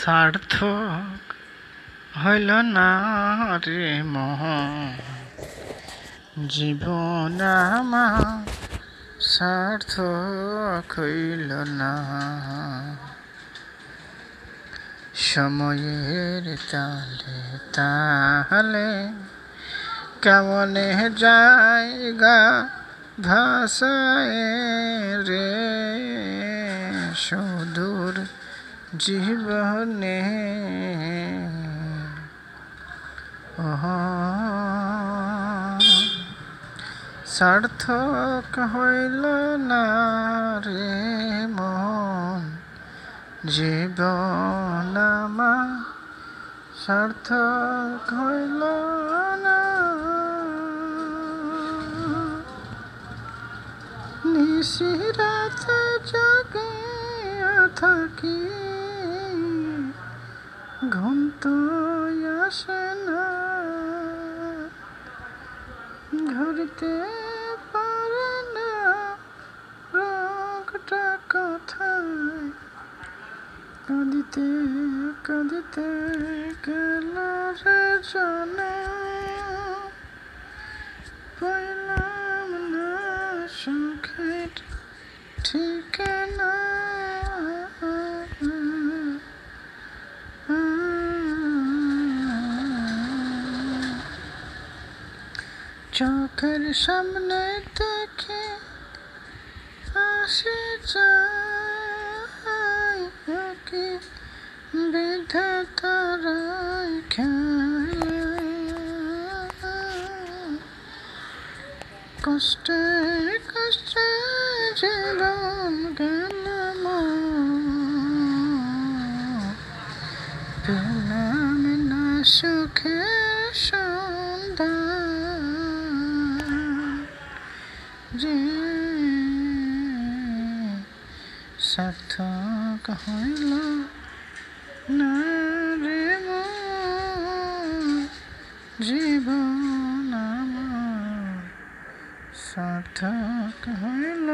সার্থক হইল না রে মহ জীবন আমার সার্থক হইল না। সময়ের তালে তাহলে কেমনে জায়গা ভাষায় রে সুদূর জীবনে সার্থক হইল না রে মন জীবন আমার সার্থক হইল না নিশিরাতে জাগিয়া থাকি ঘুম তো আসে না। ঘুরতে পারে না রোগটা কোথায়? কাঁদিতে কাঁদিতে গেল রে পাইলাম না সুখের ঠিকানা। চোখের সামনে দেখে আসে যায় কি বিধাতারাই কষ্টে কষ্টে জীবন গেলাম পেলাম না সুখে সার্থক হইল না রে জীবন আমার সার্থক হইল